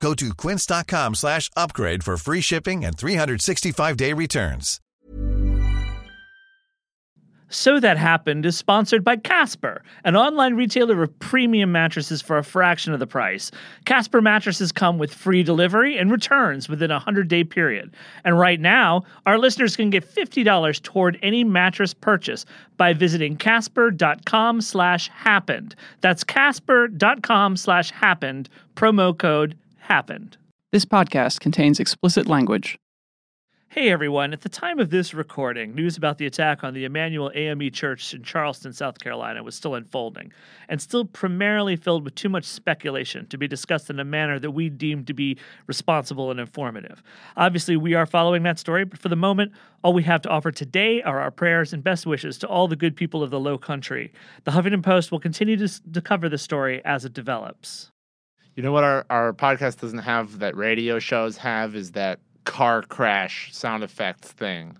Go to quince.com slash upgrade for free shipping and 365-day returns. So That Happened is sponsored by Casper, an online retailer of premium mattresses for a fraction of the price. Casper mattresses come with free delivery and returns within a 100-day period. And right now, our listeners can get $50 toward any mattress purchase by visiting casper.com slash happened. That's casper.com slash happened, promo code happened. This podcast contains explicit language. Hey everyone, at the time of this recording, news about the attack on the Emanuel AME Church in Charleston, South Carolina was still unfolding, and still primarily filled with too much speculation to be discussed in a manner that we deem to be responsible and informative. Obviously, we are following that story, but for the moment, all we have to offer today are our prayers and best wishes to all the good people of the Low Country. The Huffington Post will continue to, to cover the story as it develops. You know what our, our podcast doesn't have that radio shows have is that car crash sound effects thing.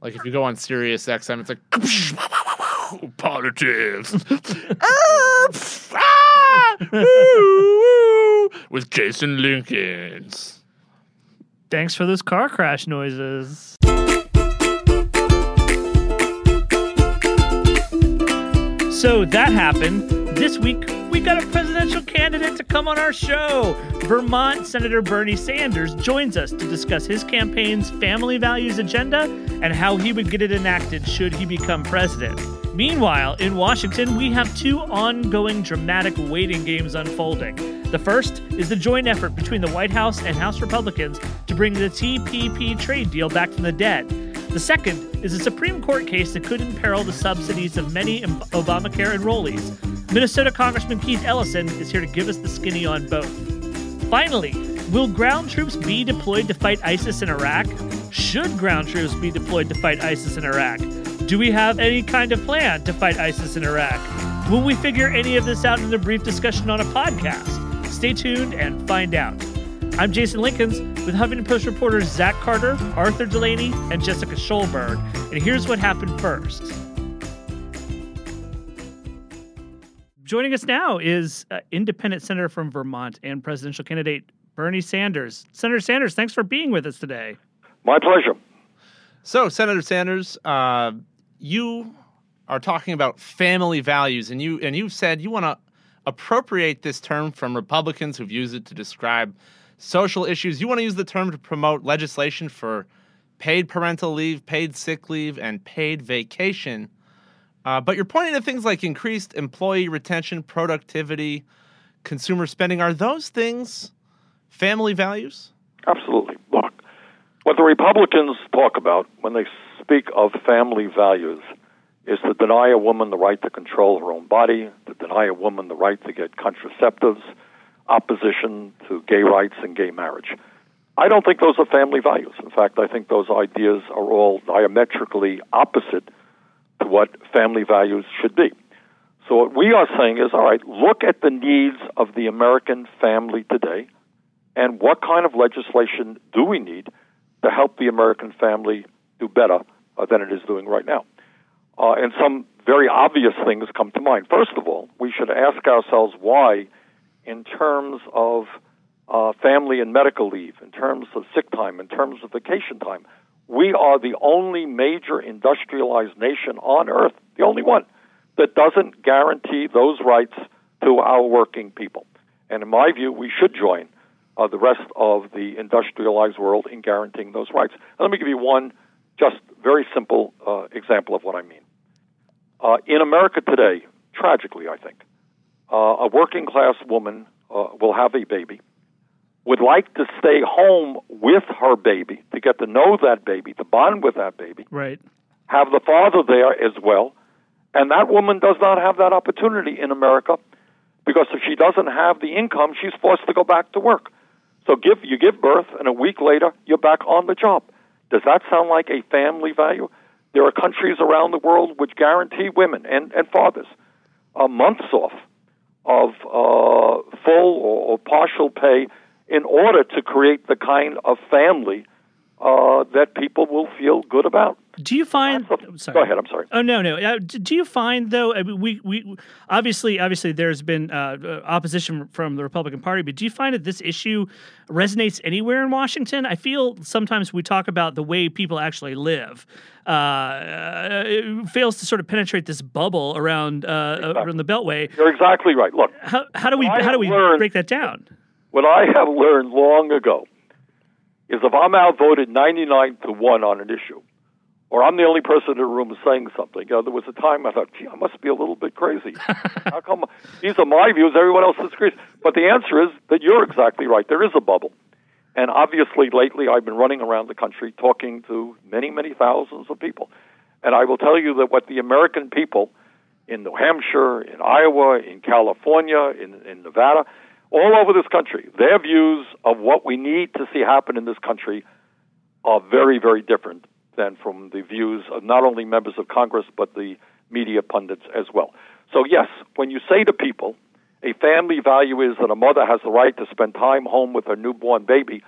Like if you go on Sirius XM, it's like politics ah, with Jason Linkins. Thanks for those car crash noises. So that happened. This week, we got a presidential candidate to come on our show. Vermont Senator Bernie Sanders joins us to discuss his campaign's family values agenda and how he would get it enacted should he become president. Meanwhile, in Washington, we have two ongoing dramatic waiting games unfolding. The first is the joint effort between the White House and House Republicans to bring the TPP trade deal back from the dead. The second is a Supreme Court case that could imperil the subsidies of many Obamacare enrollees. Minnesota Congressman Keith Ellison is here to give us the skinny on both. Finally, will ground troops be deployed to fight ISIS in Iraq? Should ground troops be deployed to fight ISIS in Iraq? Do we have any kind of plan to fight ISIS in Iraq? Will we figure any of this out in a brief discussion on a podcast? Stay tuned and find out. I'm Jason Linkins with Huffington Post reporters Zach Carter, Arthur Delaney, and Jessica Schulberg. And here's what happened first. Joining us now is uh, independent senator from Vermont and presidential candidate Bernie Sanders. Senator Sanders, thanks for being with us today. My pleasure. So, Senator Sanders, uh, you are talking about family values, and you and you've said you want to appropriate this term from Republicans who've used it to describe social issues. You want to use the term to promote legislation for paid parental leave, paid sick leave, and paid vacation. Uh, but you're pointing to things like increased employee retention, productivity, consumer spending. Are those things family values? Absolutely. Look, what the Republicans talk about when they speak of family values is to deny a woman the right to control her own body, to deny a woman the right to get contraceptives, opposition to gay rights and gay marriage. I don't think those are family values. In fact, I think those ideas are all diametrically opposite what family values should be. So what we are saying is, all right, look at the needs of the American family today, and what kind of legislation do we need to help the American family do better uh, than it is doing right now? Uh, and some very obvious things come to mind. First of all, we should ask ourselves why, in terms of uh, family and medical leave, in terms of sick time, in terms of vacation time, we are the only major industrialized nation on earth, the only one, that doesn't guarantee those rights to our working people. And in my view, we should join uh, the rest of the industrialized world in guaranteeing those rights. And let me give you one just very simple uh, example of what I mean. Uh, in America today, tragically, I think, uh, a working class woman uh, will have a baby would like to stay home with her baby to get to know that baby, to bond with that baby. Right. Have the father there as well. And that woman does not have that opportunity in America because if she doesn't have the income, she's forced to go back to work. So give you give birth and a week later you're back on the job. Does that sound like a family value? There are countries around the world which guarantee women and, and fathers uh, months off of uh, full or, or partial pay in order to create the kind of family uh, that people will feel good about. Do you find? sorry. Go ahead. I'm sorry. Oh no, no. Uh, do you find though? I mean, we we obviously obviously there's been uh, uh, opposition from the Republican Party, but do you find that this issue resonates anywhere in Washington? I feel sometimes we talk about the way people actually live. Uh, it fails to sort of penetrate this bubble around uh, exactly. around the Beltway. You're exactly right. Look, how, how do we how do we learned, break that down? What I have learned long ago is if I'm outvoted 99 to 1 on an issue, or I'm the only person in the room saying something. You know, there was a time I thought, gee, I must be a little bit crazy. How come these are my views, everyone else disagrees? But the answer is that you're exactly right. There is a bubble. And obviously, lately, I've been running around the country talking to many, many thousands of people. And I will tell you that what the American people in New Hampshire, in Iowa, in California, in, in Nevada, all over this country, their views of what we need to see happen in this country are very, very different than from the views of not only members of Congress, but the media pundits as well. So, yes, when you say to people, a family value is that a mother has the right to spend time home with her newborn baby,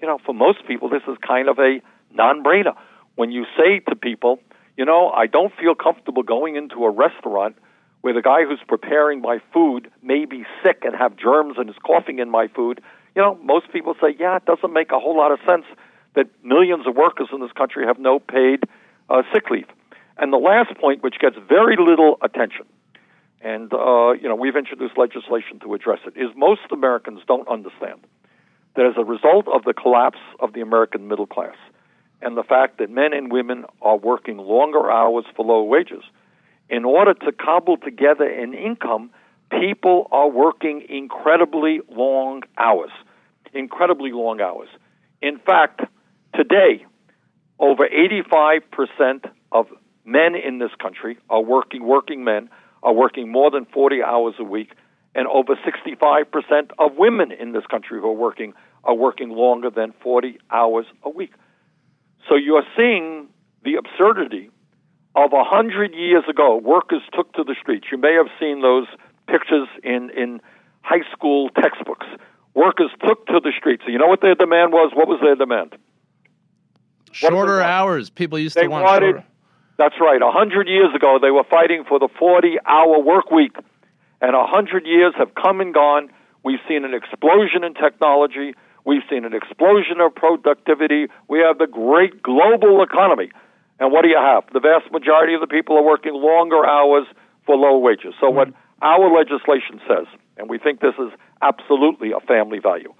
you know, for most people, this is kind of a non brainer. When you say to people, you know, I don't feel comfortable going into a restaurant where the guy who's preparing my food may be sick and have germs and is coughing in my food, you know, most people say, yeah, it doesn't make a whole lot of sense that millions of workers in this country have no paid uh, sick leave. And the last point, which gets very little attention, and uh, you know we've introduced legislation to address it, is most Americans don't understand that as a result of the collapse of the American middle class and the fact that men and women are working longer hours for low wages, in order to cobble together an income, people are working incredibly long hours. Incredibly long hours. In fact, today, over 85% of men in this country are working, working men are working more than 40 hours a week, and over 65% of women in this country who are working are working longer than 40 hours a week. So you're seeing the absurdity of a hundred years ago, workers took to the streets. You may have seen those pictures in, in high school textbooks. Workers took to the streets. So you know what their demand was? What was their demand? Shorter hours. People used they to want wanted, shorter. That's right. A hundred years ago, they were fighting for the 40-hour work week, and a hundred years have come and gone. We've seen an explosion in technology. We've seen an explosion of productivity. We have the great global economy. And what do you have? The vast majority of the people are working longer hours for low wages. So, what our legislation says, and we think this is absolutely a family value,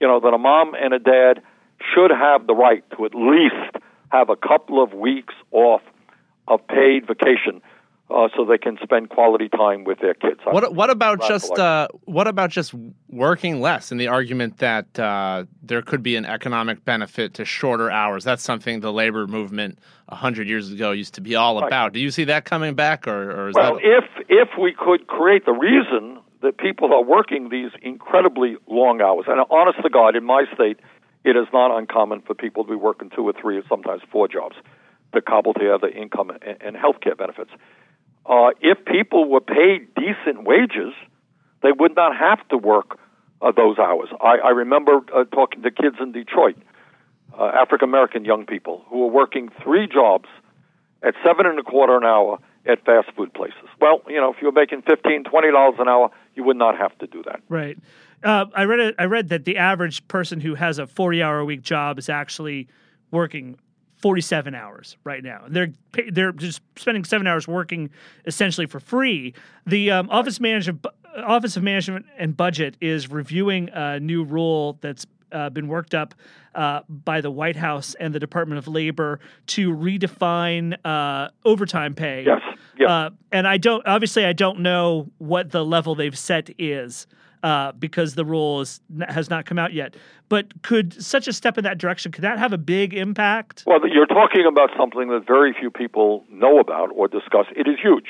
you know, that a mom and a dad should have the right to at least have a couple of weeks off of paid vacation uh, so they can spend quality time with their kids. What what about just uh, what about just working less? In the argument that uh, there could be an economic benefit to shorter hours. That's something the labor movement hundred years ago used to be all right. about. Do you see that coming back, or, or is well, that? if if we could create the reason that people are working these incredibly long hours, and honest to God, in my state, it is not uncommon for people to be working two or three or sometimes four jobs to cobble together income and, and health care benefits uh, if people were paid decent wages, they would not have to work uh, those hours. I, I remember uh, talking to kids in Detroit, uh, African American young people, who were working three jobs at seven and a quarter an hour at fast food places. Well, you know, if you were making fifteen, twenty dollars an hour, you would not have to do that. Right. Uh, I read it, I read that the average person who has a forty-hour a week job is actually working 47 hours right now. They're they're just spending seven hours working essentially for free. The um, office management office of management and budget is reviewing a new rule that's uh, been worked up uh, by the White House and the Department of Labor to redefine uh, overtime pay. Yes. yes. Uh, and I don't obviously I don't know what the level they've set is uh, because the rule is, has not come out yet. But could such a step in that direction could that have a big impact? Well, you're talking about something that very few people know about or discuss. It is huge,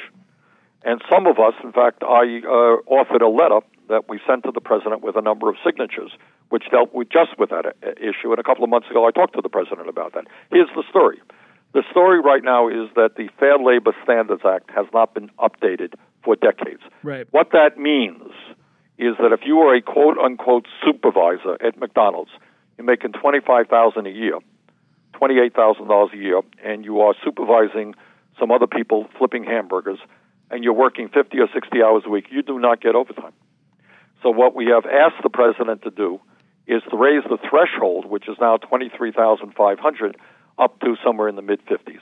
and some of us, in fact, I uh, authored a letter that we sent to the president with a number of signatures, which dealt with just with that uh, issue. And a couple of months ago, I talked to the president about that. Here's the story. The story right now is that the Fair Labor Standards Act has not been updated for decades. Right. What that means is that if you are a quote unquote supervisor at McDonald's, you're making twenty five thousand a year, twenty eight thousand dollars a year, and you are supervising some other people flipping hamburgers, and you're working fifty or sixty hours a week, you do not get overtime. So what we have asked the president to do is to raise the threshold, which is now twenty three thousand five hundred up to somewhere in the mid 50s.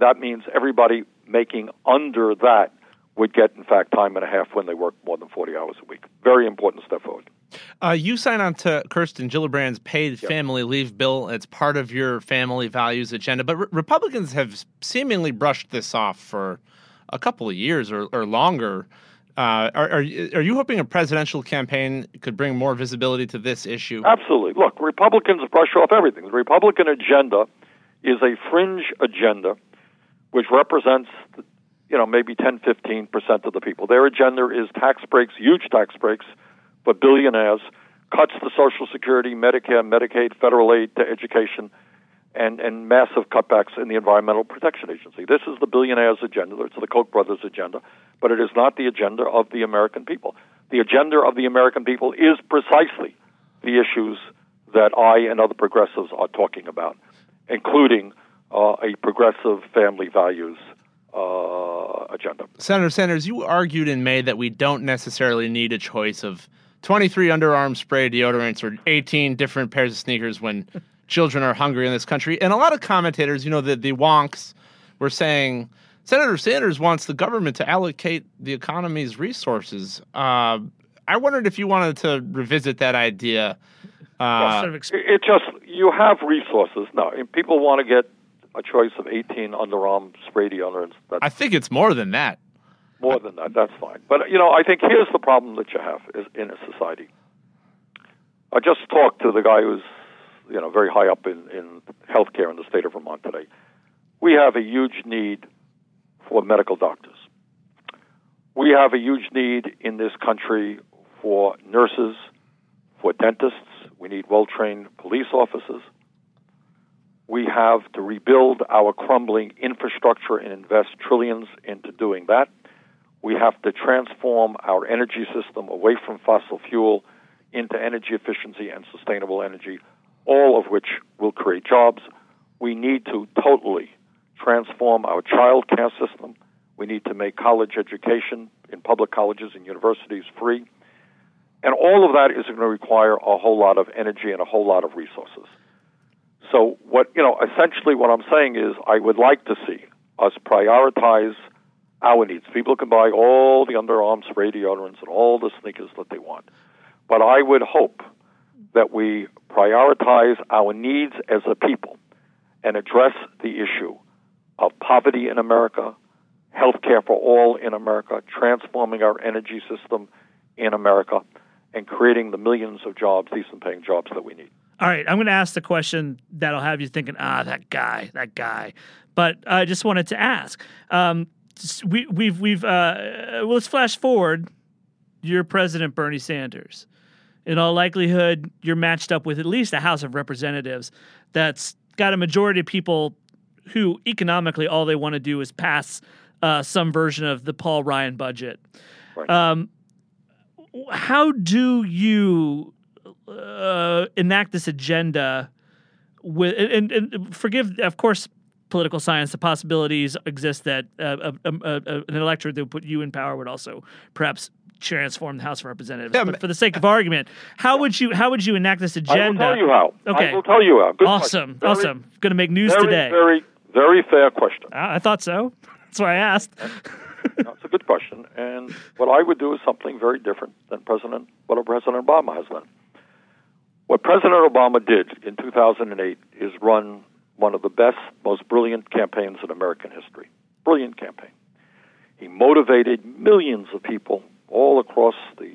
That means everybody making under that would get, in fact, time and a half when they work more than 40 hours a week. Very important step forward. Uh, you sign on to Kirsten Gillibrand's paid yep. family leave bill. It's part of your family values agenda. But re- Republicans have seemingly brushed this off for a couple of years or, or longer. Uh, are, are, are you hoping a presidential campaign could bring more visibility to this issue? Absolutely. Look, Republicans brush off everything. The Republican agenda is a fringe agenda which represents you know maybe 10 15% of the people. Their agenda is tax breaks huge tax breaks for billionaires cuts to social security medicare medicaid federal aid to education and and massive cutbacks in the environmental protection agency. This is the billionaires agenda. It's the koch brothers agenda but it is not the agenda of the american people. The agenda of the american people is precisely the issues that i and other progressives are talking about including uh, a progressive family values uh, agenda. Senator Sanders, you argued in May that we don't necessarily need a choice of 23 underarm spray deodorants or 18 different pairs of sneakers when children are hungry in this country. And a lot of commentators, you know, the, the wonks were saying Senator Sanders wants the government to allocate the economy's resources. Uh, I wondered if you wanted to revisit that idea uh, it just you have resources now. People want to get a choice of 18 underarm spray deodorants. I think it's more than that. More than that, that's fine. But you know, I think here's the problem that you have is in a society. I just talked to the guy who's you know very high up in in healthcare in the state of Vermont today. We have a huge need for medical doctors. We have a huge need in this country for nurses, for dentists, we need well trained police officers. We have to rebuild our crumbling infrastructure and invest trillions into doing that. We have to transform our energy system away from fossil fuel into energy efficiency and sustainable energy, all of which will create jobs. We need to totally transform our child care system. We need to make college education in public colleges and universities free. And all of that is going to require a whole lot of energy and a whole lot of resources. So, what, you know, essentially what I'm saying is I would like to see us prioritize our needs. People can buy all the underarm spray deodorants and all the sneakers that they want. But I would hope that we prioritize our needs as a people and address the issue of poverty in America, health care for all in America, transforming our energy system in America and creating the millions of jobs, decent paying jobs that we need. All right, I'm going to ask the question that'll have you thinking, ah, that guy, that guy. But I just wanted to ask. Um, we, we've we've uh, well, let's flash forward. You're President Bernie Sanders. In all likelihood, you're matched up with at least a House of Representatives that's got a majority of people who economically all they want to do is pass uh, some version of the Paul Ryan budget. Right. Um, how do you uh, enact this agenda with and, and, forgive of course political science the possibilities exist that uh, a, a, a, an electorate that would put you in power would also perhaps transform the House of Representatives. Yeah, but for the sake of argument, how would you how would you enact this agenda? I will tell you how. Okay. I will tell you how. Good awesome, very, awesome. Going to make news very, today. Very, very fair question. I, I thought so. That's why I asked. That's a good question. And what I would do is something very different than President what President Obama has done. What President Obama did in 2008 is run one of the best, most brilliant campaigns in American history. Brilliant campaign. He motivated millions of people all across the,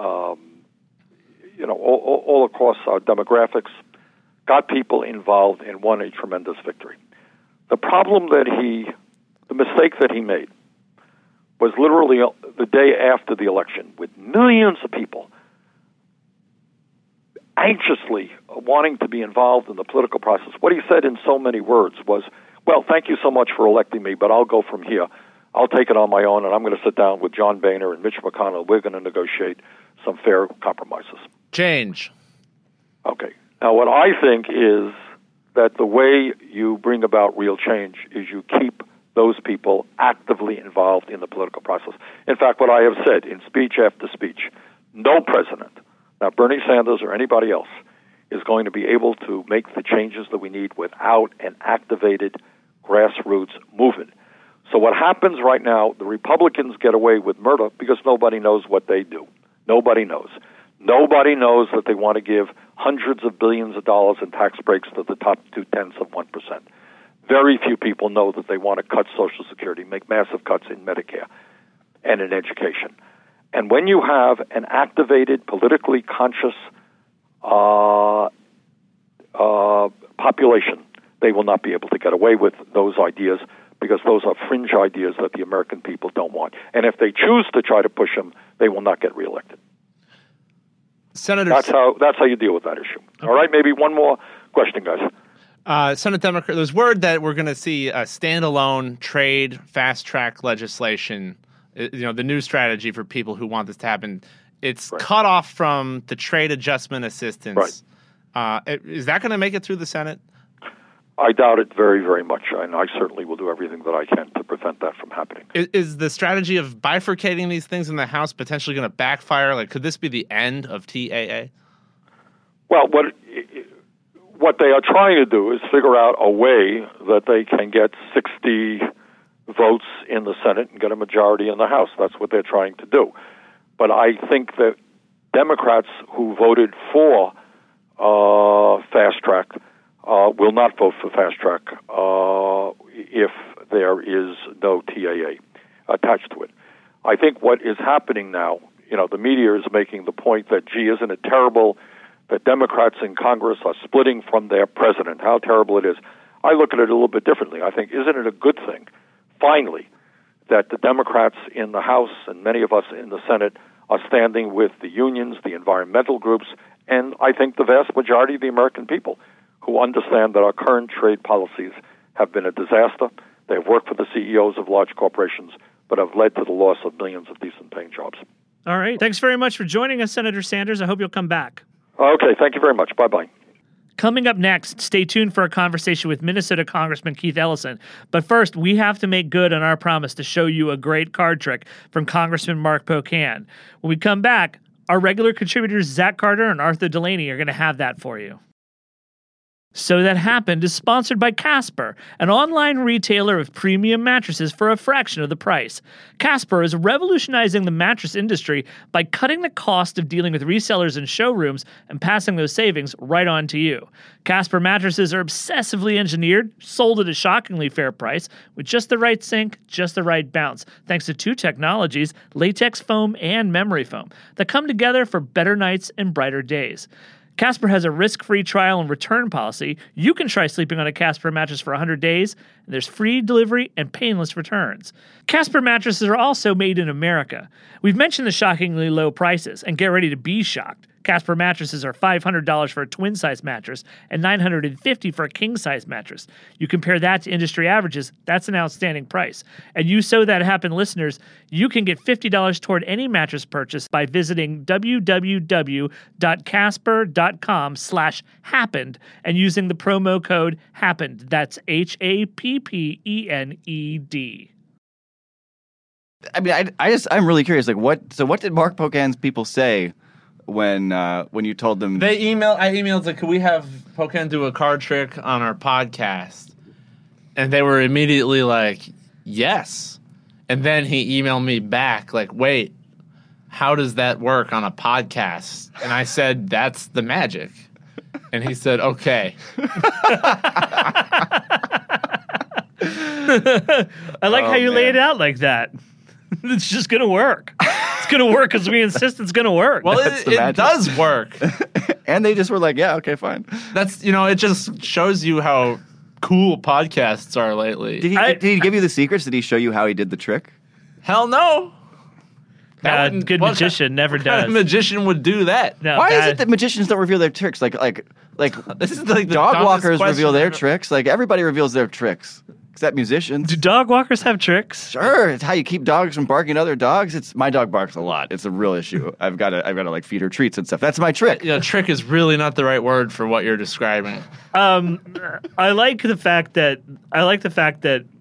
um, you know, all, all across our demographics, got people involved and won a tremendous victory. The problem that he, the mistake that he made was literally the day after the election with millions of people anxiously wanting to be involved in the political process. What he said in so many words was, Well, thank you so much for electing me, but I'll go from here. I'll take it on my own, and I'm going to sit down with John Boehner and Mitch McConnell. We're going to negotiate some fair compromises. Change. Okay. Now, what I think is that the way you bring about real change is you keep those people actively involved in the political process. In fact, what I have said in speech after speech, no president, now Bernie Sanders or anybody else, is going to be able to make the changes that we need without an activated grassroots movement. So what happens right now, the Republicans get away with murder because nobody knows what they do. Nobody knows. Nobody knows that they want to give hundreds of billions of dollars in tax breaks to the top two tenths of 1%. Very few people know that they want to cut Social Security, make massive cuts in Medicare and in education. And when you have an activated, politically conscious uh, uh, population, they will not be able to get away with those ideas because those are fringe ideas that the American people don't want. And if they choose to try to push them, they will not get reelected. Senator, that's how that's how you deal with that issue. Okay. All right, maybe one more question, guys. Uh, Senate Democrat, there's word that we're going to see a standalone trade fast track legislation. Uh, you know, the new strategy for people who want this to happen. It's right. cut off from the trade adjustment assistance. Right. Uh, is that going to make it through the Senate? I doubt it very, very much, and I certainly will do everything that I can to prevent that from happening. Is, is the strategy of bifurcating these things in the House potentially going to backfire? Like, could this be the end of TAA? Well, what what they are trying to do is figure out a way that they can get 60 votes in the Senate and get a majority in the House. That's what they're trying to do. But I think that Democrats who voted for uh, fast track uh, will not vote for fast track uh, if there is no TAA attached to it. I think what is happening now, you know, the media is making the point that, gee, isn't it terrible that Democrats in Congress are splitting from their president? How terrible it is. I look at it a little bit differently. I think, isn't it a good thing, finally, that the Democrats in the House and many of us in the Senate are standing with the unions, the environmental groups, and I think the vast majority of the American people who understand that our current trade policies have been a disaster. They have worked for the CEOs of large corporations, but have led to the loss of millions of decent paying jobs. All right. Thanks very much for joining us, Senator Sanders. I hope you'll come back. Okay. Thank you very much. Bye bye. Coming up next, stay tuned for a conversation with Minnesota Congressman Keith Ellison. But first, we have to make good on our promise to show you a great card trick from Congressman Mark Pocan. When we come back, our regular contributors Zach Carter and Arthur Delaney are going to have that for you. So That Happened is sponsored by Casper, an online retailer of premium mattresses for a fraction of the price. Casper is revolutionizing the mattress industry by cutting the cost of dealing with resellers and showrooms and passing those savings right on to you. Casper mattresses are obsessively engineered, sold at a shockingly fair price, with just the right sink, just the right bounce, thanks to two technologies, latex foam and memory foam, that come together for better nights and brighter days. Casper has a risk free trial and return policy. You can try sleeping on a Casper mattress for 100 days, and there's free delivery and painless returns. Casper mattresses are also made in America. We've mentioned the shockingly low prices, and get ready to be shocked. Casper mattresses are $500 for a twin size mattress and $950 for a king size mattress. You compare that to industry averages, that's an outstanding price. And you so that happen listeners, you can get $50 toward any mattress purchase by visiting www.casper.com slash happened and using the promo code happened. That's H A P P E N E D. I mean, I, I just I'm really curious. Like, what? So, what did Mark Pocan's people say when uh, when you told them they emailed I emailed like could we have Pocan do a card trick on our podcast. And they were immediately like yes. And then he emailed me back like wait how does that work on a podcast? And I said that's the magic. And he said okay. I like oh, how you man. lay it out like that. It's just gonna work going to work because we insist it's going to work. Well, it, it does work. and they just were like, yeah, okay, fine. That's, you know, it just shows you how cool podcasts are lately. Did he, I, did he give you the secrets? Did he show you how he did the trick? Hell no. That Uh, good what magician kind- never what kind of does. magician would do that? No, Why is it that magicians don't reveal their tricks? Like like like This is like the dog dumbest walkers reveal their ever. tricks. Like everybody reveals their tricks, except musicians. Do dog walkers have tricks? Sure, it's how you keep dogs from barking at other dogs. It's my dog barks a lot. It's a real issue. I've got to I've got to like feed her treats and stuff. That's my trick. You know, trick is really not the right word for what you're describing. Um, I like the fact that I like the fact that M-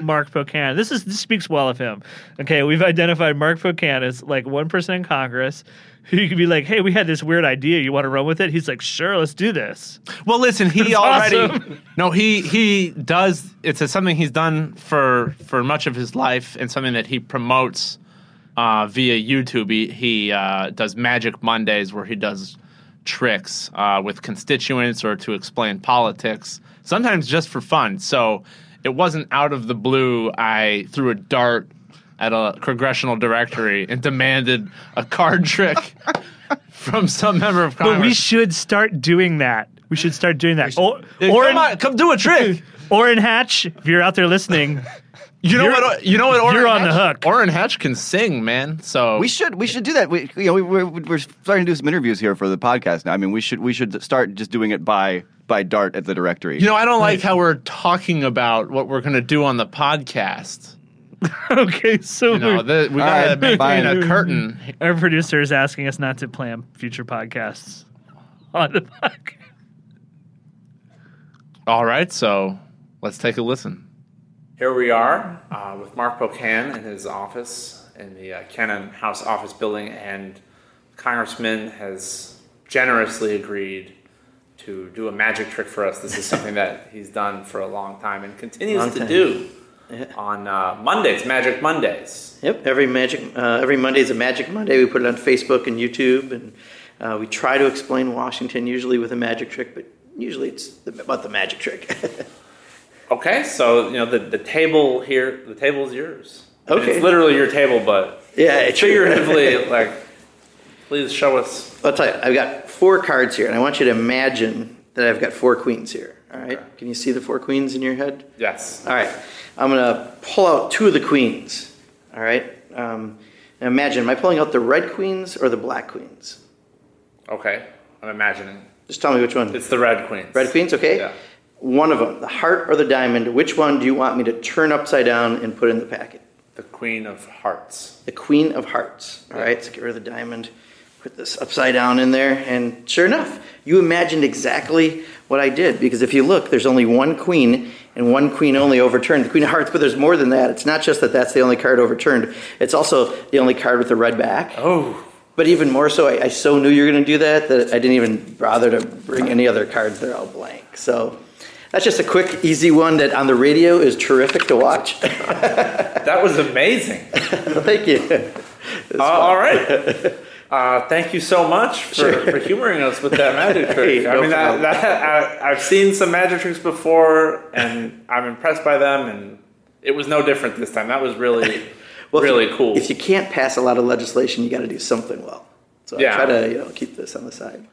Mark Pocan. This is this speaks well of him. Okay, we've identified Mark Pocan as like one person in Congress who you could be like, "Hey, we had this weird idea. You want to run with it?" He's like, "Sure, let's do this." Well, listen, he already awesome. no, he he does. It's a, something he's done for for much of his life, and something that he promotes uh, via YouTube. He, he uh, does Magic Mondays, where he does tricks uh, with constituents or to explain politics, sometimes just for fun. So it wasn't out of the blue. I threw a dart at a congressional directory and demanded a card trick from some member of Congress. But we should start doing that. We should start doing that. Or, Hey, or come on, come do a trick. Orrin Hatch, if you're out there listening, You know You're- what? Uh, you know what? Orrin you're on the hook. Orrin Hatch can sing, man. So We should we should do that. We you know we, we're we're starting to do some interviews here for the podcast now. I mean we should we should start just doing it by by dart at the directory. You know, I don't like how we're talking about what we're going to do on the podcast. okay, so You know, the, we All got to right, maintain a curtain. our producer is asking us not to plan future podcasts on the podcast. All right, so let's take a listen. Here we are uh, with Mark Pocan in his office in the uh, Cannon House office building, and Congressman has generously agreed to do a magic trick for us. This is something that he's done for a long time and continues Long to time. do Yeah. on uh, Mondays, Magic Mondays. Yep, every magic uh, every Monday is a Magic Monday. We put it on Facebook and YouTube, and uh, we try to explain Washington usually with a magic trick, but usually it's about the magic trick. Okay, so you know the, the table here, the table is yours. I mean, Okay. it's literally your table, but yeah, it's figuratively, like, please show us. I'll tell you, I've got four cards here, and I want you to imagine that I've got four queens here. All right, Okay. can you see the four queens in your head? Yes. All right, I'm gonna pull out two of the queens. All right, um, and imagine, am I pulling out the red queens or the black queens? Okay, I'm imagining Just tell me which one. it's the red queens. Red queens, okay? Yeah. One of them, the heart or the diamond, which one do you want me to turn upside down and put in the packet? The queen of hearts. The queen of hearts. All right, so get rid of the diamond, put this upside down in there, and sure enough, you imagined exactly what I did because if you look, there's only one queen and one queen only overturned, the queen of hearts, but there's more than that. It's not just that that's the only card overturned, it's also the only card with the red back. Oh, But even more so, I, I so knew you were going to do that that I didn't even bother to bring any other cards. They're all blank. So that's just a quick, easy one that on the radio is terrific to watch. that was amazing. Thank you. Uh, all right. Uh, thank you so much for, for humoring us with that magic trick. Hey, I no mean, that, that, I, I've seen some magic tricks before, and I'm impressed by them, and it was no different this time. That was really, Well, if really you- cool. If you can't pass a lot of legislation, you got to do something well. So Yeah. I try to you know keep this on the side.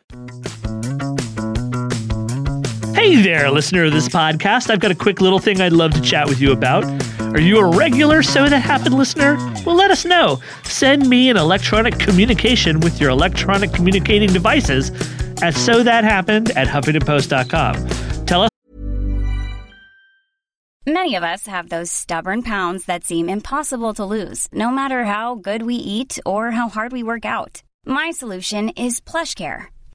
Hey there, listener of this podcast. I've got a quick little thing I'd love to chat with you about. Are you a regular So That Happened listener? Well, let us know. Send me an electronic communication with your electronic communicating devices at so that happened at huffingtonpost.com. Tell us Many of us have those stubborn pounds that seem impossible to lose, no matter how good we eat or how hard we work out. My solution is PlushCare.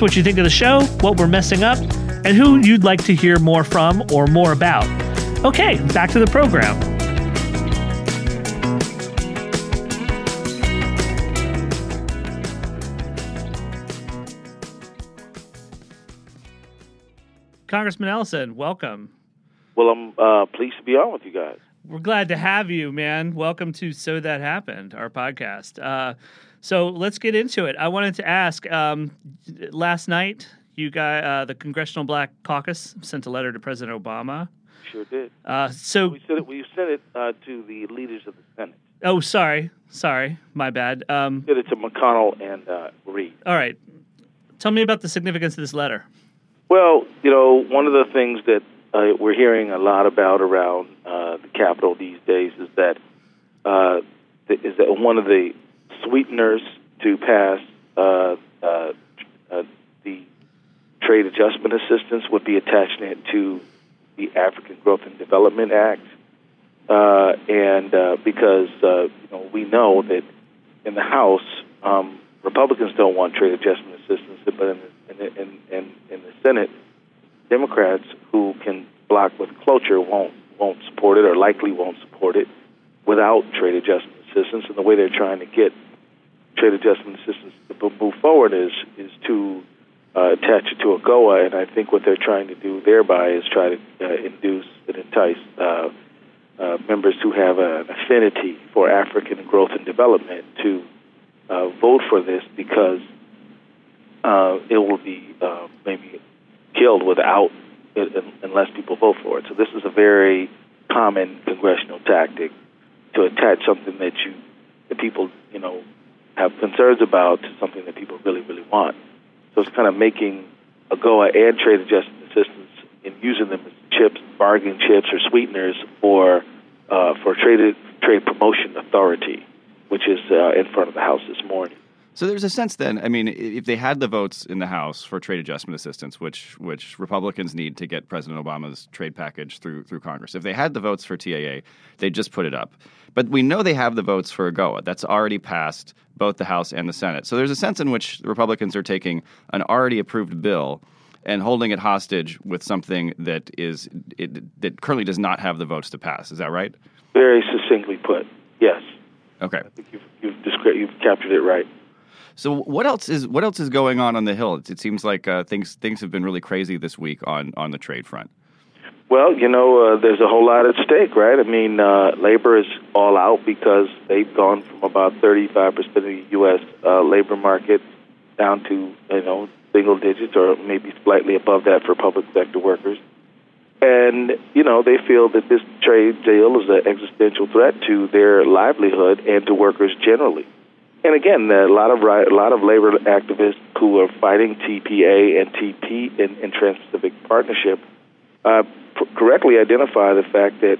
what you think of the show, what we're messing up, and who you'd like to hear more from or more about. Okay, back to the program. Congressman Ellison, welcome. Well, I'm uh, pleased to be on with you guys. We're glad to have you, man. Welcome to So That Happened, our podcast. Uh, so let's get into it. I wanted to ask um, last night, you got uh, the Congressional Black Caucus sent a letter to President Obama. Sure did. Uh, so we sent it. We sent it uh, to the leaders of the Senate. Oh, sorry, sorry, my bad. Um, Did it to McConnell and uh, Reid. all right, tell me about the significance of this letter. Well, you know, one of the things that uh, we're hearing a lot about around uh, the Capitol these days is that uh, is that one of the sweeteners to pass uh, uh, uh, the trade adjustment assistance would be attaching it to the African Growth and Development Act, uh, and uh, because uh, you know we know that in the House, um, Republicans don't want trade adjustment assistance, but in the, in, in, in the Senate, Democrats who can block with cloture won't won't support it or likely won't support it without trade adjustment assistance. And the way they're trying to get trade adjustment assistance to move forward is is to uh, attach it to AGOA, and I think what they're trying to do thereby is try to uh, induce and entice uh, uh, members who have an affinity for African growth and development to uh, vote for this because uh, it will be uh, maybe killed without it, unless people vote for it. So this is a very common congressional tactic to attach something that you that people you know have concerns about to something that people really really want. So it's kind of making AGOA and trade adjustment assistance and using them as chips, bargaining chips, or sweeteners for uh, for trade trade promotion authority, which is uh, in front of the House this morning. So there's a sense then, I mean, if they had the votes in the House for trade adjustment assistance, which which Republicans need to get President Obama's trade package through through Congress, if they had the votes for TAA, they'd just put it up. But we know they have the votes for AGOA. That's already passed both the House and the Senate. So there's a sense in which Republicans are taking an already approved bill and holding it hostage with something that is it, that currently does not have the votes to pass. Is that right? Very succinctly put, yes. Okay. I think you've you've, you've captured it right. So what else is what else is going on on the Hill? It, it seems like uh, things things have been really crazy this week on on the trade front. Well, you know, uh, there's a whole lot at stake, right? I mean, uh, labor is all out because they've gone from about 35% of the U.S. Uh, labor market down to, you know, single digits or maybe slightly above that for public sector workers. And, you know, they feel that this trade deal is an existential threat to their livelihood and to workers generally. And again, a lot of a lot of labor activists who are fighting TPA and TP in, in Trans-Pacific Partnership uh, pr- correctly identify the fact that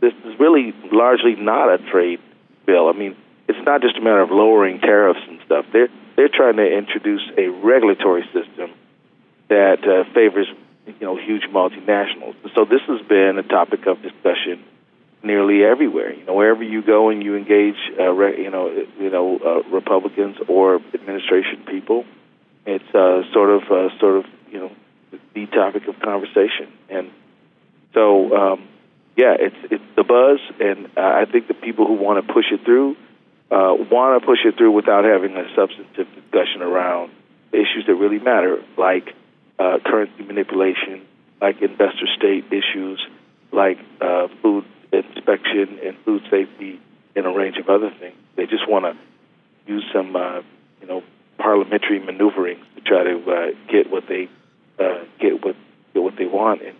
this is really largely not a trade bill. I mean, it's not just a matter of lowering tariffs and stuff. They're they're trying to introduce a regulatory system that uh, favors you know huge multinationals. So this has been a topic of discussion nearly everywhere. You know, wherever you go and you engage, uh, re- you know, you know, uh, Republicans or administration people, it's uh, sort of, uh, sort of, you know, the topic of conversation. And so, um, yeah, it's it's the buzz, and I think the people who want to push it through uh, want to push it through without having a substantive discussion around issues that really matter, like uh, currency manipulation, like investor state issues, like uh, food inspection and food safety and a range of other things. They just want to use some, uh, you know, parliamentary maneuvering to try to uh, get what they uh, get what get what they want and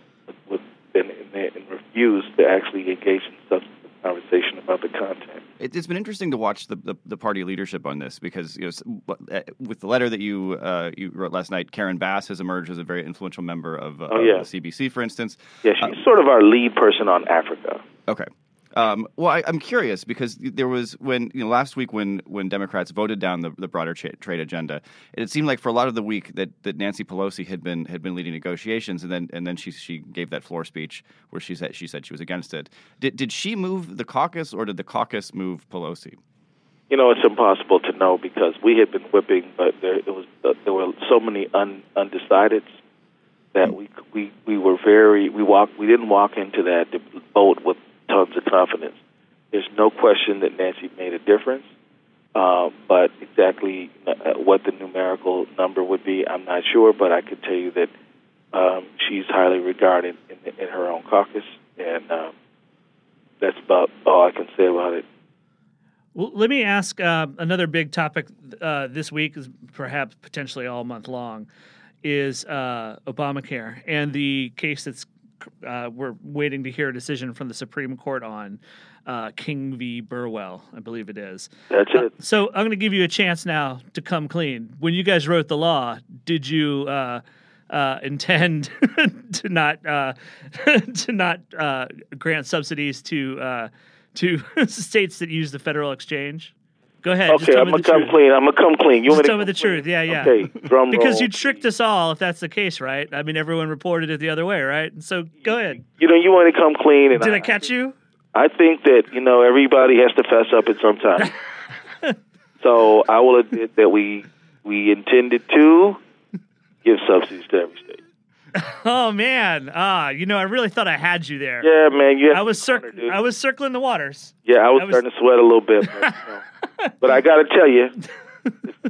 with, and, and, and refuse to actually engage in substantive conversation about the content. It, has been interesting to watch the, the, the, party leadership on this because you know uh, with the letter that you uh, you wrote last night, Karen Bass has emerged as a very influential member of, uh, oh, yeah. of the CBC, for instance. Yeah, she's uh, sort of our lead person on Africa. Okay. Um, well, I, am curious because there was when you know last week when when Democrats voted down the, the broader tra- trade agenda, it seemed like for a lot of the week that, that Nancy Pelosi had been had been leading negotiations, and then and then she she gave that floor speech where she said she said she was against it. Did did she move the caucus, or did the caucus move Pelosi? you know, it's impossible to know because we had been whipping, but there it was uh, there were so many un, undecideds that we we we were very we walked we didn't walk into that vote with tons of confidence. There's no question that Nancy made a difference, uh, but exactly uh, what the numerical number would be, I'm not sure. But I can tell you that um, she's highly regarded in, in her own caucus, and um, that's about all I can say about it. Well, let me ask uh, another big topic uh, this week, is perhaps potentially all month long, is uh, Obamacare and the case that's uh, we're waiting to hear a decision from the Supreme Court on uh, King v. Burwell, I believe it is. That's it. so I'm going to give you a chance now to come clean. When you guys wrote the law, did you uh, intend to not to not grant subsidies to to states that use the federal exchange? Go ahead. Okay, I'm gonna come truth. clean. I'm gonna come clean. You just tell me the truth. Yeah, yeah. Okay, drum because roll. you tricked us all. If that's the case, right? I mean, everyone reported it the other way, right? So go ahead. You know, you want to come clean. And Did I, I catch you? I think that you know everybody has to fess up at some time. so I will admit that we we intended to give subsidies to every state. oh man, ah, you know, I really thought I had you there. Yeah, man, you. I was cir- I was circling the waters. Yeah, I was, I was... starting to sweat a little bit, but, you know. but I got to tell you,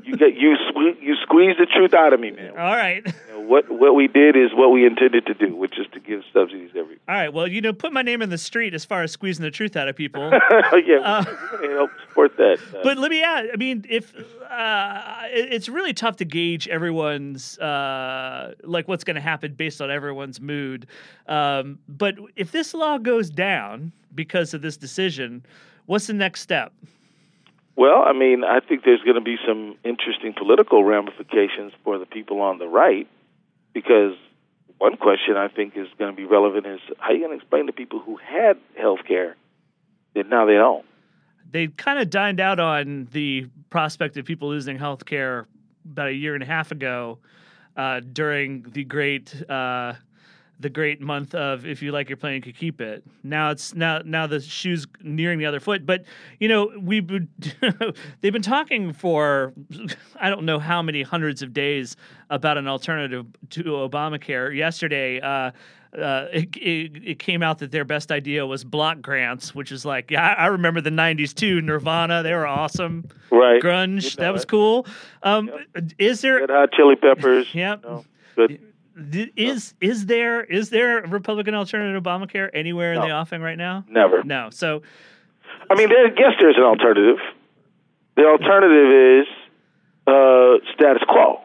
you get you you squeeze the truth out of me, man. All right. You know, what what we did is what we intended to do, which is to give subsidies every. All right. Well, you know, put my name in the street as far as squeezing the truth out of people. yeah, uh, help support that. Uh, but let me add. I mean, if uh, it's really tough to gauge everyone's uh, like what's going to happen based on everyone's mood. Um, but if this law goes down because of this decision, what's the next step? Well, I mean, I think there's going to be some interesting political ramifications for the people on the right because one question I think is going to be relevant is how are you going to explain to people who had health care that now they don't? They kind of dined out on the prospect of people losing health care about a year and a half ago uh, during the great uh, the great month of if you like your plan, you could keep it. Now it's now now the shoe's nearing the other foot. But you know been, they've been talking for I don't know how many hundreds of days about an alternative to Obamacare. Yesterday. Uh, uh, it, it, it, came out that their best idea was block grants, which is like, yeah, I, I remember the '90s too. Nirvana, they were awesome. Right, grunge, you know that was cool. Um, yep. Is there Red Hot Chili Peppers? Yep. Know, is is there is there a Republican alternative to Obamacare anywhere no. in the offing right now? Never. No. So, I mean, there, yes, there's an alternative. The alternative is uh, status quo,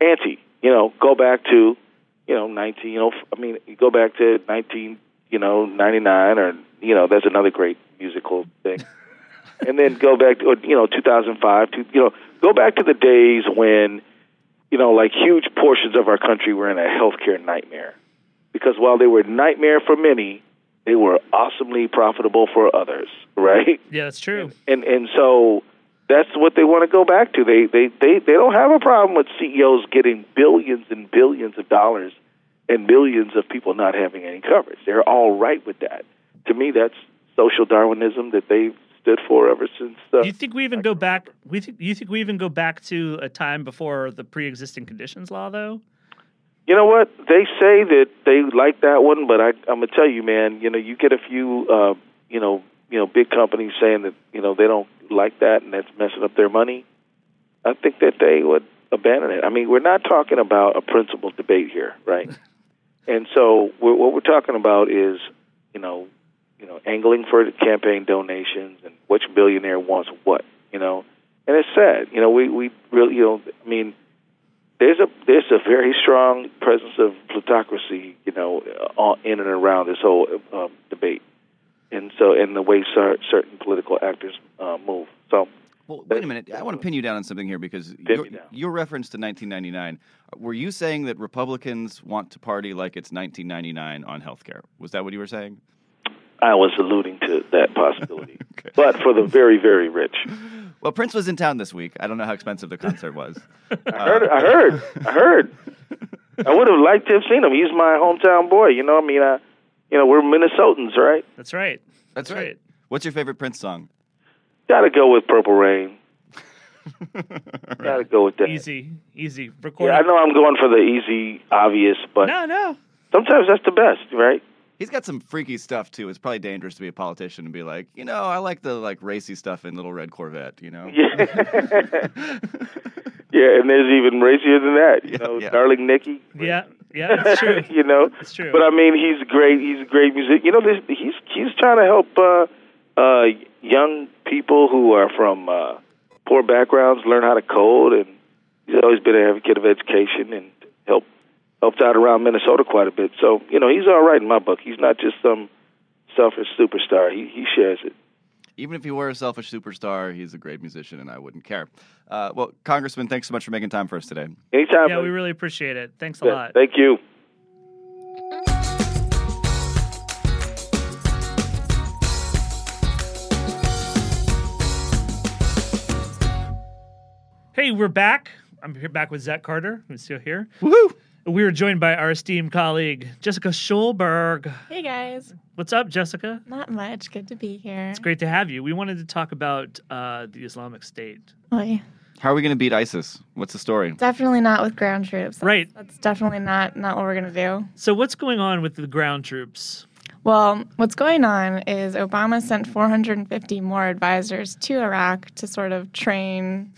ante. You know, go back to you know 19. You know, I mean, you go back to 19. You know, 99 or you know, that's another great musical thing. and then go back to you know 2005. To, you know, go back to the days when you know, like huge portions of our country were in a healthcare nightmare. Because while they were a nightmare for many, they were awesomely profitable for others, right? Yeah, that's true. And and, and so that's what they want to go back to. They, they they they don't have a problem with CEOs getting billions and billions of dollars and millions of people not having any coverage. They're all right with that. To me, that's social Darwinism that they've stood for ever since. Uh, you think we even go back? We th- you think we even go back to a time before the pre-existing conditions law, though? You know what? They say that they like that one, but I, I'm gonna tell you, man. You know, you get a few, uh, you know, you know, big companies saying that you know they don't like that and that's messing up their money. I think that they would abandon it. I mean, we're not talking about a principled debate here, right? and so we're, what we're talking about is, you know, you know, angling for campaign donations and which billionaire wants what, you know. And it's sad, you know. We we really, you know, I mean, there's a there's a very strong presence of plutocracy, you know, in and around this whole um, debate, and so in the way certain political actors uh, move. So. Well, wait a minute. I want to pin you down on something here because your, your, reference to 1999. Were you saying that Republicans want to party like it's 1999 on health care? Was that what you were saying? I was alluding to that possibility. okay. But for the very, very rich. Well, Prince was in town this week. I don't know how expensive the concert was. I heard. I heard. I heard. I would have liked to have seen him. He's my hometown boy. You know, I mean, I, you know, we're Minnesotans, right? That's right. That's, That's right. right. What's your favorite Prince song? Got to go with Purple Rain. Got to go with that. Easy, easy. Record. Yeah, I know I'm going for the easy, obvious, but No, no. sometimes that's the best, right? He's got some freaky stuff too. It's probably dangerous to be a politician and be like, you know, I like the like racy stuff in Little Red Corvette. You know. Yeah. yeah, and there's even racier than that. You know, yeah. Darling Nikki. Yeah, yeah, that's true. you know, That's true. But I mean, he's great. He's a great music. You know, this, he's he's trying to help uh, uh, young people who are from uh, poor backgrounds learn how to code, and he's always been an advocate of education and help helped out around Minnesota quite a bit. So you know, he's all right in my book. He's not just some selfish superstar. He he shares it. Even if he were a selfish superstar, he's a great musician, and I wouldn't care. Uh, well, Congressman, thanks so much for making time for us today. Anytime. Yeah, buddy. we really appreciate it. Thanks a Yeah, lot. Thank you. Hey, we're back. I'm here back with Zach Carter, who's still here. Woohoo! We are joined by our esteemed colleague, Jessica Schulberg. Hey guys, What's up, Jessica? not much. Good to be here. It's great to have you. We wanted to talk about uh, the Islamic State. Oy. How are we going to beat ISIS? What's the story? Definitely not with ground troops. That's, Right. That's definitely not not what we're gonna do. So, what's going on with the ground troops? Well, what's going on is Obama sent 450 more advisors to Iraq to sort of train,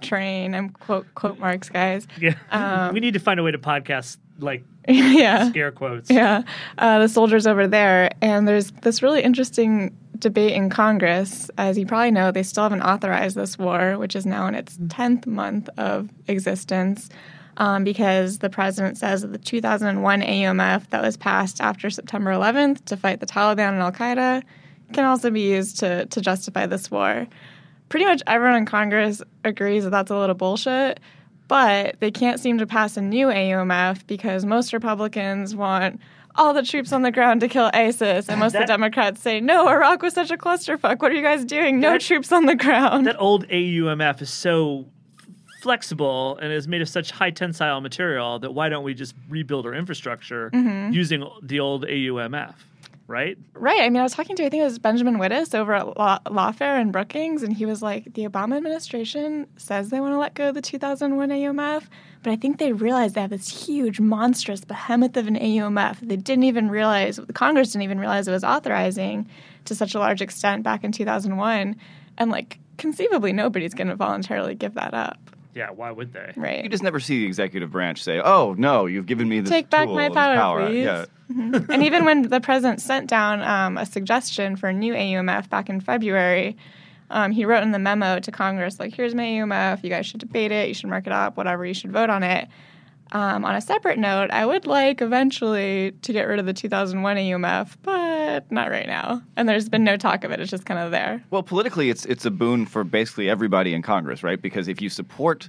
train. I'm quote quote marks, guys. Yeah, Um, we need to find a way to podcast like yeah. scare quotes. Yeah, uh, the soldiers over there. And there's this really interesting debate in Congress. As you probably know, they still haven't authorized this war, which is now in its 10th month of existence. Um, because the president says that the 2001 AUMF that was passed after September 11th to fight the Taliban and Al Qaeda can also be used to, to justify this war. Pretty much everyone in Congress agrees that that's a little bullshit, but they can't seem to pass a new AUMF because most Republicans want all the troops on the ground to kill ISIS, and most of the Democrats say, no, Iraq was such a clusterfuck. What are you guys doing? No That- troops on the ground. That old AUMF is so flexible and is made of such high tensile material that why don't we just rebuild our infrastructure Mm-hmm. using the old AUMF, right? Right. I mean, I was talking to, I think it was Benjamin Wittes over at Law- Lawfare in Brookings, and he was like, the Obama administration says they want to let go of the 2001 AUMF, but I think they realize they have this huge, monstrous behemoth of an AUMF they didn't even realize, the Congress didn't even realize it was authorizing to such a large extent back in 2001. And like, conceivably, nobody's going to voluntarily give that up. Yeah, why would they? Right. You just never see the executive branch say, "Oh no, you've given me this Take back tool, my this power, please. Yeah. and even when the president sent down um, a suggestion for a new AUMF back in February, um, he wrote in the memo to Congress, like, here's my AUMF. You guys should debate it. You should mark it up, whatever. You should vote on it. Um, on a separate note, I would like eventually to get rid of the 2001 AUMF, but not right now. And there's been no talk of it. It's just kind of there. Well, politically, it's it's a boon for basically everybody in Congress, right? Because if you support,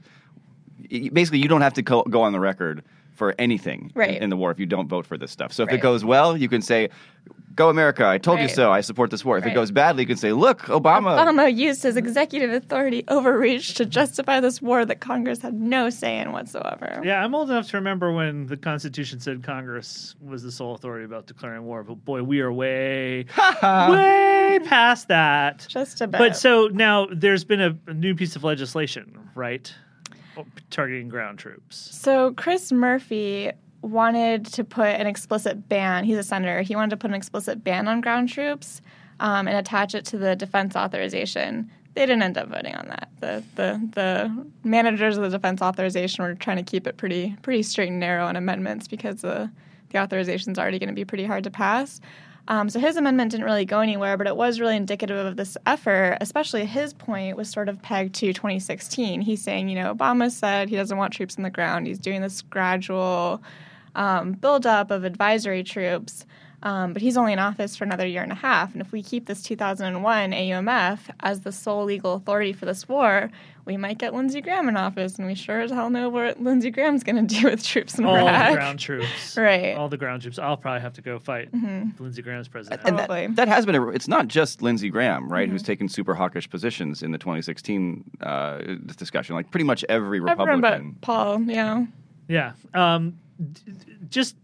basically, you don't have to go, go on the record for anything in- Right. in, the war if you don't vote for this stuff. So if it goes well, you can say, "Go America! I told you so. I support this war." If it goes badly, you can say, "Look, Obama." Obama used his executive authority overreach to justify this war that Congress had no say in whatsoever. Yeah, I'm old enough to remember when the Constitution said Congress was the sole authority about declaring war. But boy, we are way, way past that. Just about. But so now there's been a, a new piece of legislation, right? Targeting ground troops. So Chris Murphy wanted to put an explicit ban. He's a senator. He wanted to put an explicit ban on ground troops um, and attach it to the defense authorization. They didn't end up voting on that. The, the the managers of the defense authorization were trying to keep it pretty pretty straight and narrow on amendments because the the authorization is already going to be pretty hard to pass. Um, so his amendment didn't really go anywhere, but it was really indicative of this effort. Especially his point was sort of pegged to 2016. He's saying, you know, Obama said he doesn't want troops on the ground. He's doing this gradual um, buildup of advisory troops. Um, but he's only in office for another year and a half. And if we keep this 2001 AUMF as the sole legal authority for this war, we might get Lindsey Graham in office. And we sure as hell know what Lindsey Graham's going to do with troops in All Iraq. the ground troops. Right. All the ground troops. I'll probably have to go fight Mhm. Lindsey Graham's president. And that, that has been a, it's not just Lindsey Graham, right, Mm-hmm. who's taken super hawkish positions in the 2016 uh, discussion. Like pretty much every Everyone Republican. but Paul, yeah. Yeah. Um, d- d- just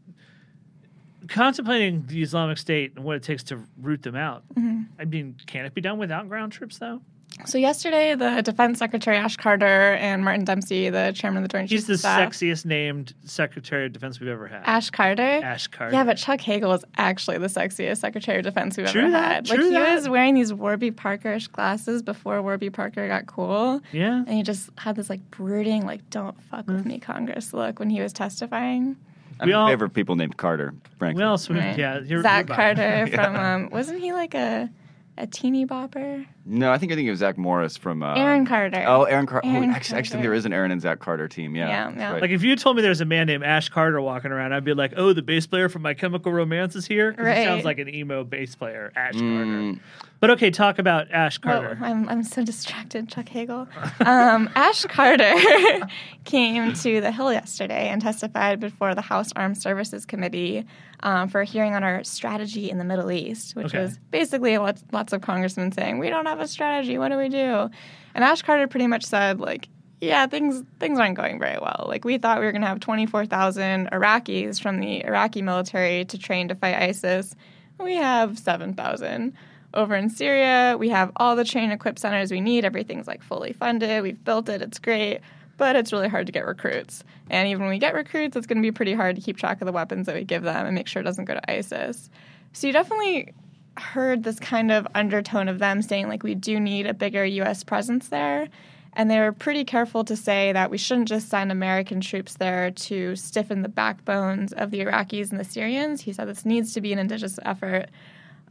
contemplating the Islamic State and what it takes to root them out. Mhm. I mean, can it be done without ground troops, though? So yesterday, the Defense Secretary Ash Carter and Martin Dempsey, the chairman of the Joint Chiefs He's the Staff, sexiest named Secretary of Defense we've ever had. Ash Carter. Ash Carter. Yeah, but Chuck Hagel is actually the sexiest Secretary of Defense we've True ever that, had. Like true he that. was wearing these Warby Parkerish glasses before Warby Parker got cool. Yeah. And he just had this like brooding, like "Don't fuck with me, Congress" look when he was testifying. I'm We in all- favor of people named Carter. Frankly. We also, Right. yeah, you're, Zach you're Carter Yeah. from um, wasn't he like a a teeny bopper? No, I think I think it was Zach Morris from uh, Aaron Carter. Oh, Aaron Carter. Aaron actually, actually, Carter. there is an Aaron and Zach Carter team. Yeah, Yeah, yeah. right. Like if you told me there's a man named Ash Carter walking around, I'd be like, "Oh, the bass player from My Chemical Romance is here." 'Cause He Right. sounds like an emo bass player, Ash Mm. Carter. But okay, talk about Ash Whoa, Carter. I'm, I'm so distracted, Chuck Hagel. Um, Ash Carter came to the Hill yesterday and testified before the House Armed Services Committee um, for a hearing on our strategy in the Middle East, which Okay. was basically lots, lots of congressmen saying, "We don't have a strategy. What do we do?" And Ash Carter pretty much said, like, yeah, things things aren't going very well. Like we thought we were going to have 24,000 Iraqis from the Iraqi military to train to fight ISIS. We have 7,000. Over in Syria, we have all the train equipped centers we need. Everything's like fully funded. We've built it. It's great. But it's really hard to get recruits. And even when we get recruits, it's going to be pretty hard to keep track of the weapons that we give them and make sure it doesn't go to ISIS. So you definitely heard this kind of undertone of them saying, like, we do need a bigger U.S. presence there. And they were pretty careful to say that we shouldn't just send American troops there to stiffen the backbones of the Iraqis and the Syrians. He said this needs to be an indigenous effort.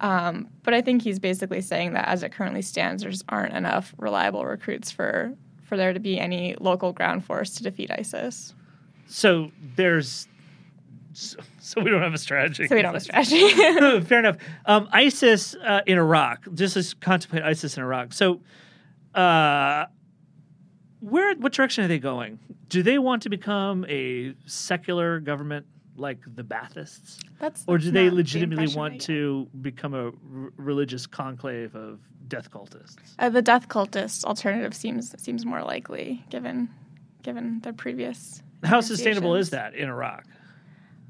Um, but I think he's basically saying that as it currently stands, there just aren't enough reliable recruits for, for there to be any local ground force to defeat ISIS. So there's, so, so we don't have a strategy. So we don't have a strategy. Fair enough. Um, ISIS uh, in Iraq. Just as contemplate ISIS in Iraq. So, uh, where? What direction are they going? Do they want to become a secular government like the Baathists, That's, or do they not the legitimately want to become a r- religious conclave of death cultists? Uh, the death cultist alternative seems seems more likely, given given their previous. How sustainable is that in Iraq?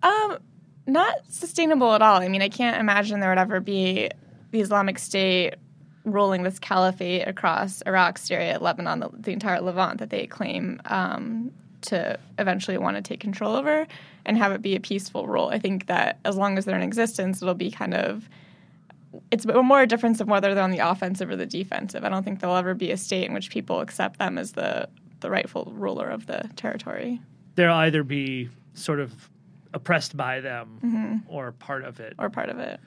Um, not sustainable at all. I mean, I can't imagine there would ever be the Islamic State ruling this caliphate across Iraq, Syria, Lebanon, the, the entire Levant that they claim um, to eventually want to take control over and have it be a peaceful rule. I think that as long as they're in existence, it'll be kind of it's more a difference of whether they're on the offensive or the defensive. I don't think there'll ever be a state in which people accept them as the the rightful ruler of the territory. They'll either be sort of oppressed by them Mhm. or part of it. or part of it.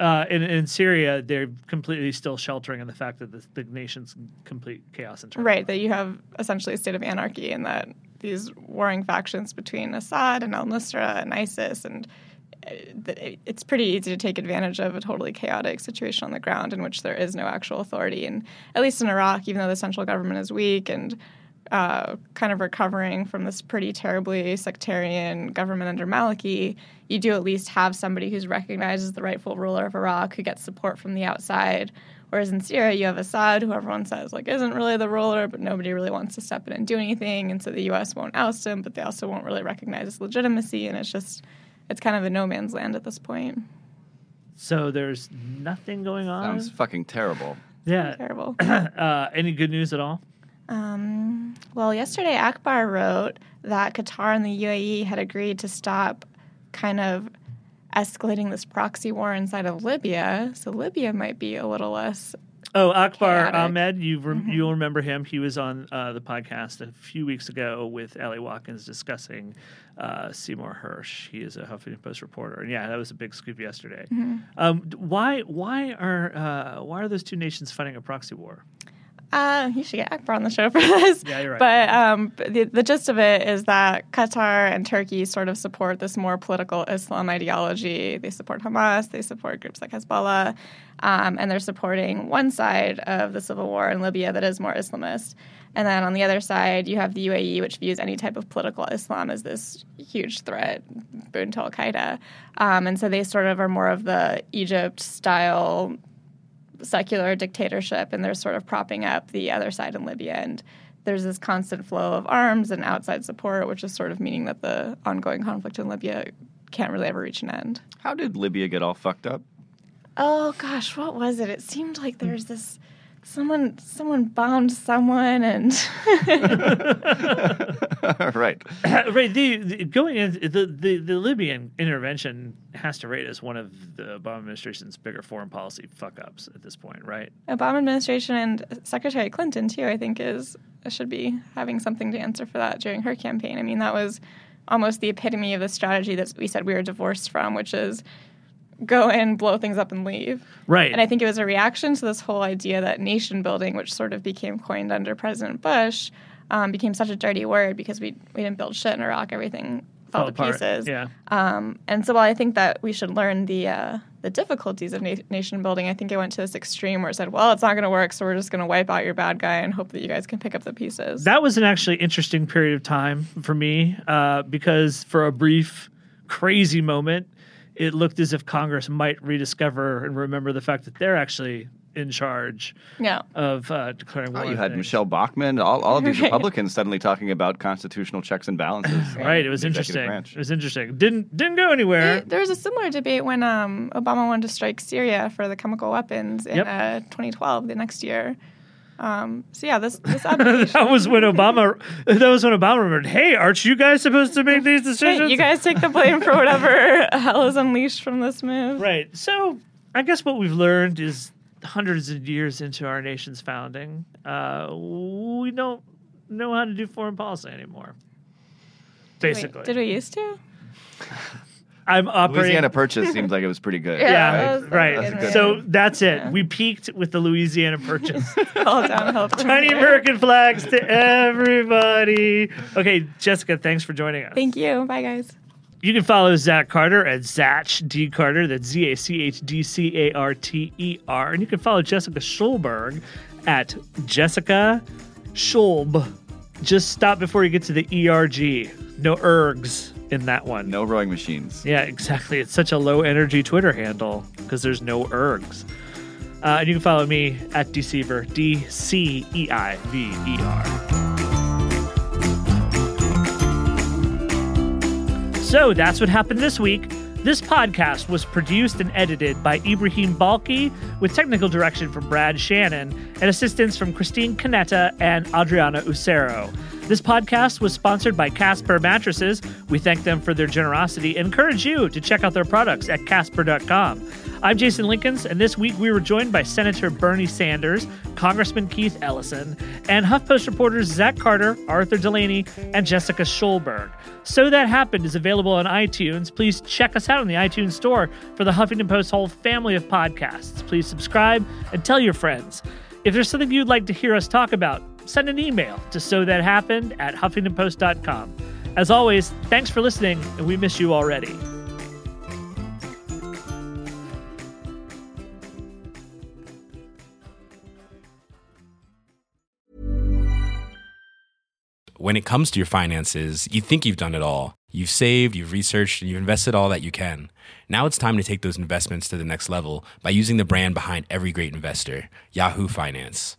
Uh, in, in Syria, they're completely still sheltering in the fact that the, the nation's complete chaos and turmoil. Right, that you have essentially a state of anarchy and that these warring factions between Assad and al Nusra and ISIS, and uh, it- it's pretty easy to take advantage of a totally chaotic situation on the ground in which there is no actual authority. And at least in Iraq, even though the central government is weak and uh, kind of recovering from this pretty terribly sectarian government under Maliki, you do at least have somebody who's recognized as the rightful ruler of Iraq who gets support from the outside. Whereas in Syria, you have Assad, who everyone says like isn't really the ruler, but nobody really wants to step in and do anything, and so the U.S. won't oust him, but they also won't really recognize his legitimacy, and it's just it's kind of a no man's land at this point. So there's nothing going on. Sounds fucking terrible. yeah. Terrible. uh, any good news at all? Um, well, yesterday Akbar wrote that Qatar and the UAE had agreed to stop kind of escalating this proxy war inside of Libya. So Libya might be a little less. Oh, Akbar Chaotic. Ahmed, you rem- Mm-hmm. you'll remember him. He was on uh, the podcast a few weeks ago with Ali Watkins discussing uh, Seymour Hersh. He is a Huffington Post reporter, and yeah, that was a big scoop yesterday. Mm-hmm. Um, why why are uh, why are those two nations fighting a proxy war? Uh, you should get Akbar on the show for this. Yeah, you're right. But um, the, the gist of it is that Qatar and Turkey sort of support this more political Islam ideology. They support Hamas, they support groups like Hezbollah, um, and they're supporting one side of the civil war in Libya that is more Islamist. And then on the other side, you have the UAE, which views any type of political Islam as this huge threat, boon to Al Qaeda. Um, and so they sort of are more of the Egypt style secular dictatorship and they're sort of propping up the other side in Libya and there's this constant flow of arms and outside support which is sort of meaning that the ongoing conflict in Libya can't really ever reach an end. How did Libya get all fucked up? Oh gosh, what was it? It seemed like there was this someone someone bombed someone and right. right. The, the going in the, the the Libyan intervention has to rate as one of the Obama administration's bigger foreign policy fuck ups at this point, right? Obama administration and Secretary Clinton too. I think is should be having something to answer for that during her campaign. I mean, that was almost the epitome of the strategy that we said we were divorced from, which is go in, blow things up, and leave. Right. And I think it was a reaction to this whole idea that nation building, which sort of became coined under President Bush, um, became such a dirty word because we we didn't build shit in Iraq. Everything fell Fell to apart, pieces. yeah. Um, and so while I think that we should learn the uh, the difficulties of na- nation building, I think it went to this extreme where it said, "Well, it's not going to work, so we're just going to wipe out your bad guy and hope that you guys can pick up the pieces." That was an actually interesting period of time for me uh, because for a brief, crazy moment, it looked as if Congress might rediscover and remember the fact that they're actually in charge yeah. of uh, declaring war. Oh, you had things. Michelle Bachmann, all, all of these Right. Republicans suddenly talking about constitutional checks and balances. Right, it was in the executive interesting. branch. It was interesting. Didn't didn't go anywhere. There was a similar debate when um, Obama wanted to strike Syria for the chemical weapons in Yep. uh, 2012, the next year. Um, so yeah, this this application. that was when Obama. That was when Obama remembered. Hey, aren't you guys supposed to make these decisions? Hey, you guys take the blame for whatever hell is unleashed from this move. Right. So I guess what we've learned is hundreds of years into our nation's founding, uh, we don't know how to do foreign policy anymore. Basically, did we used to? I'm operating. Louisiana Purchase seems like it was pretty good. Yeah, Yeah, that was- right. that was good. So that's it. We peaked with the Louisiana Purchase. All downhill from Tiny. American flags to everybody. Okay, Jessica, thanks for joining us. Thank you. Bye, guys. You can follow Zach Carter at Zach D Carter. That's Z A C H D C A R T E R. And you can follow Jessica Schulberg at Jessica Schulb. Just stop before you get to the ERG. No ergs in that one. No rowing machines. Yeah, exactly. It's such a low energy Twitter handle because there's no ergs. Uh, and you can follow me at Deceiver, D C E I V E R. So that's what happened this week. This podcast was produced and edited by Ibrahim Balkhy with technical direction from Brad Shannon and assistance from Christine Conetta and Adriana Usero. This podcast was sponsored by Casper Mattresses. We thank them for their generosity and encourage you to check out their products at casper.com. I'm Jason Linkins, and this week we were joined by Senator Bernie Sanders, Congressman Keith Ellison, and HuffPost reporters Zach Carter, Arthur Delaney, and Jessica Schulberg. So That Happened is available on iTunes. Please check us out in the iTunes store for the Huffington Post whole family of podcasts. Please subscribe and tell your friends. If there's something you'd like to hear us talk about, send an email to so that happened at huffingtonpost.com. As always, thanks for listening, and we miss you already. When it comes to your finances, you think you've done it all. You've saved, you've researched, and you've invested all that you can. Now it's time to take those investments to the next level by using the brand behind every great investor, Yahoo Finance.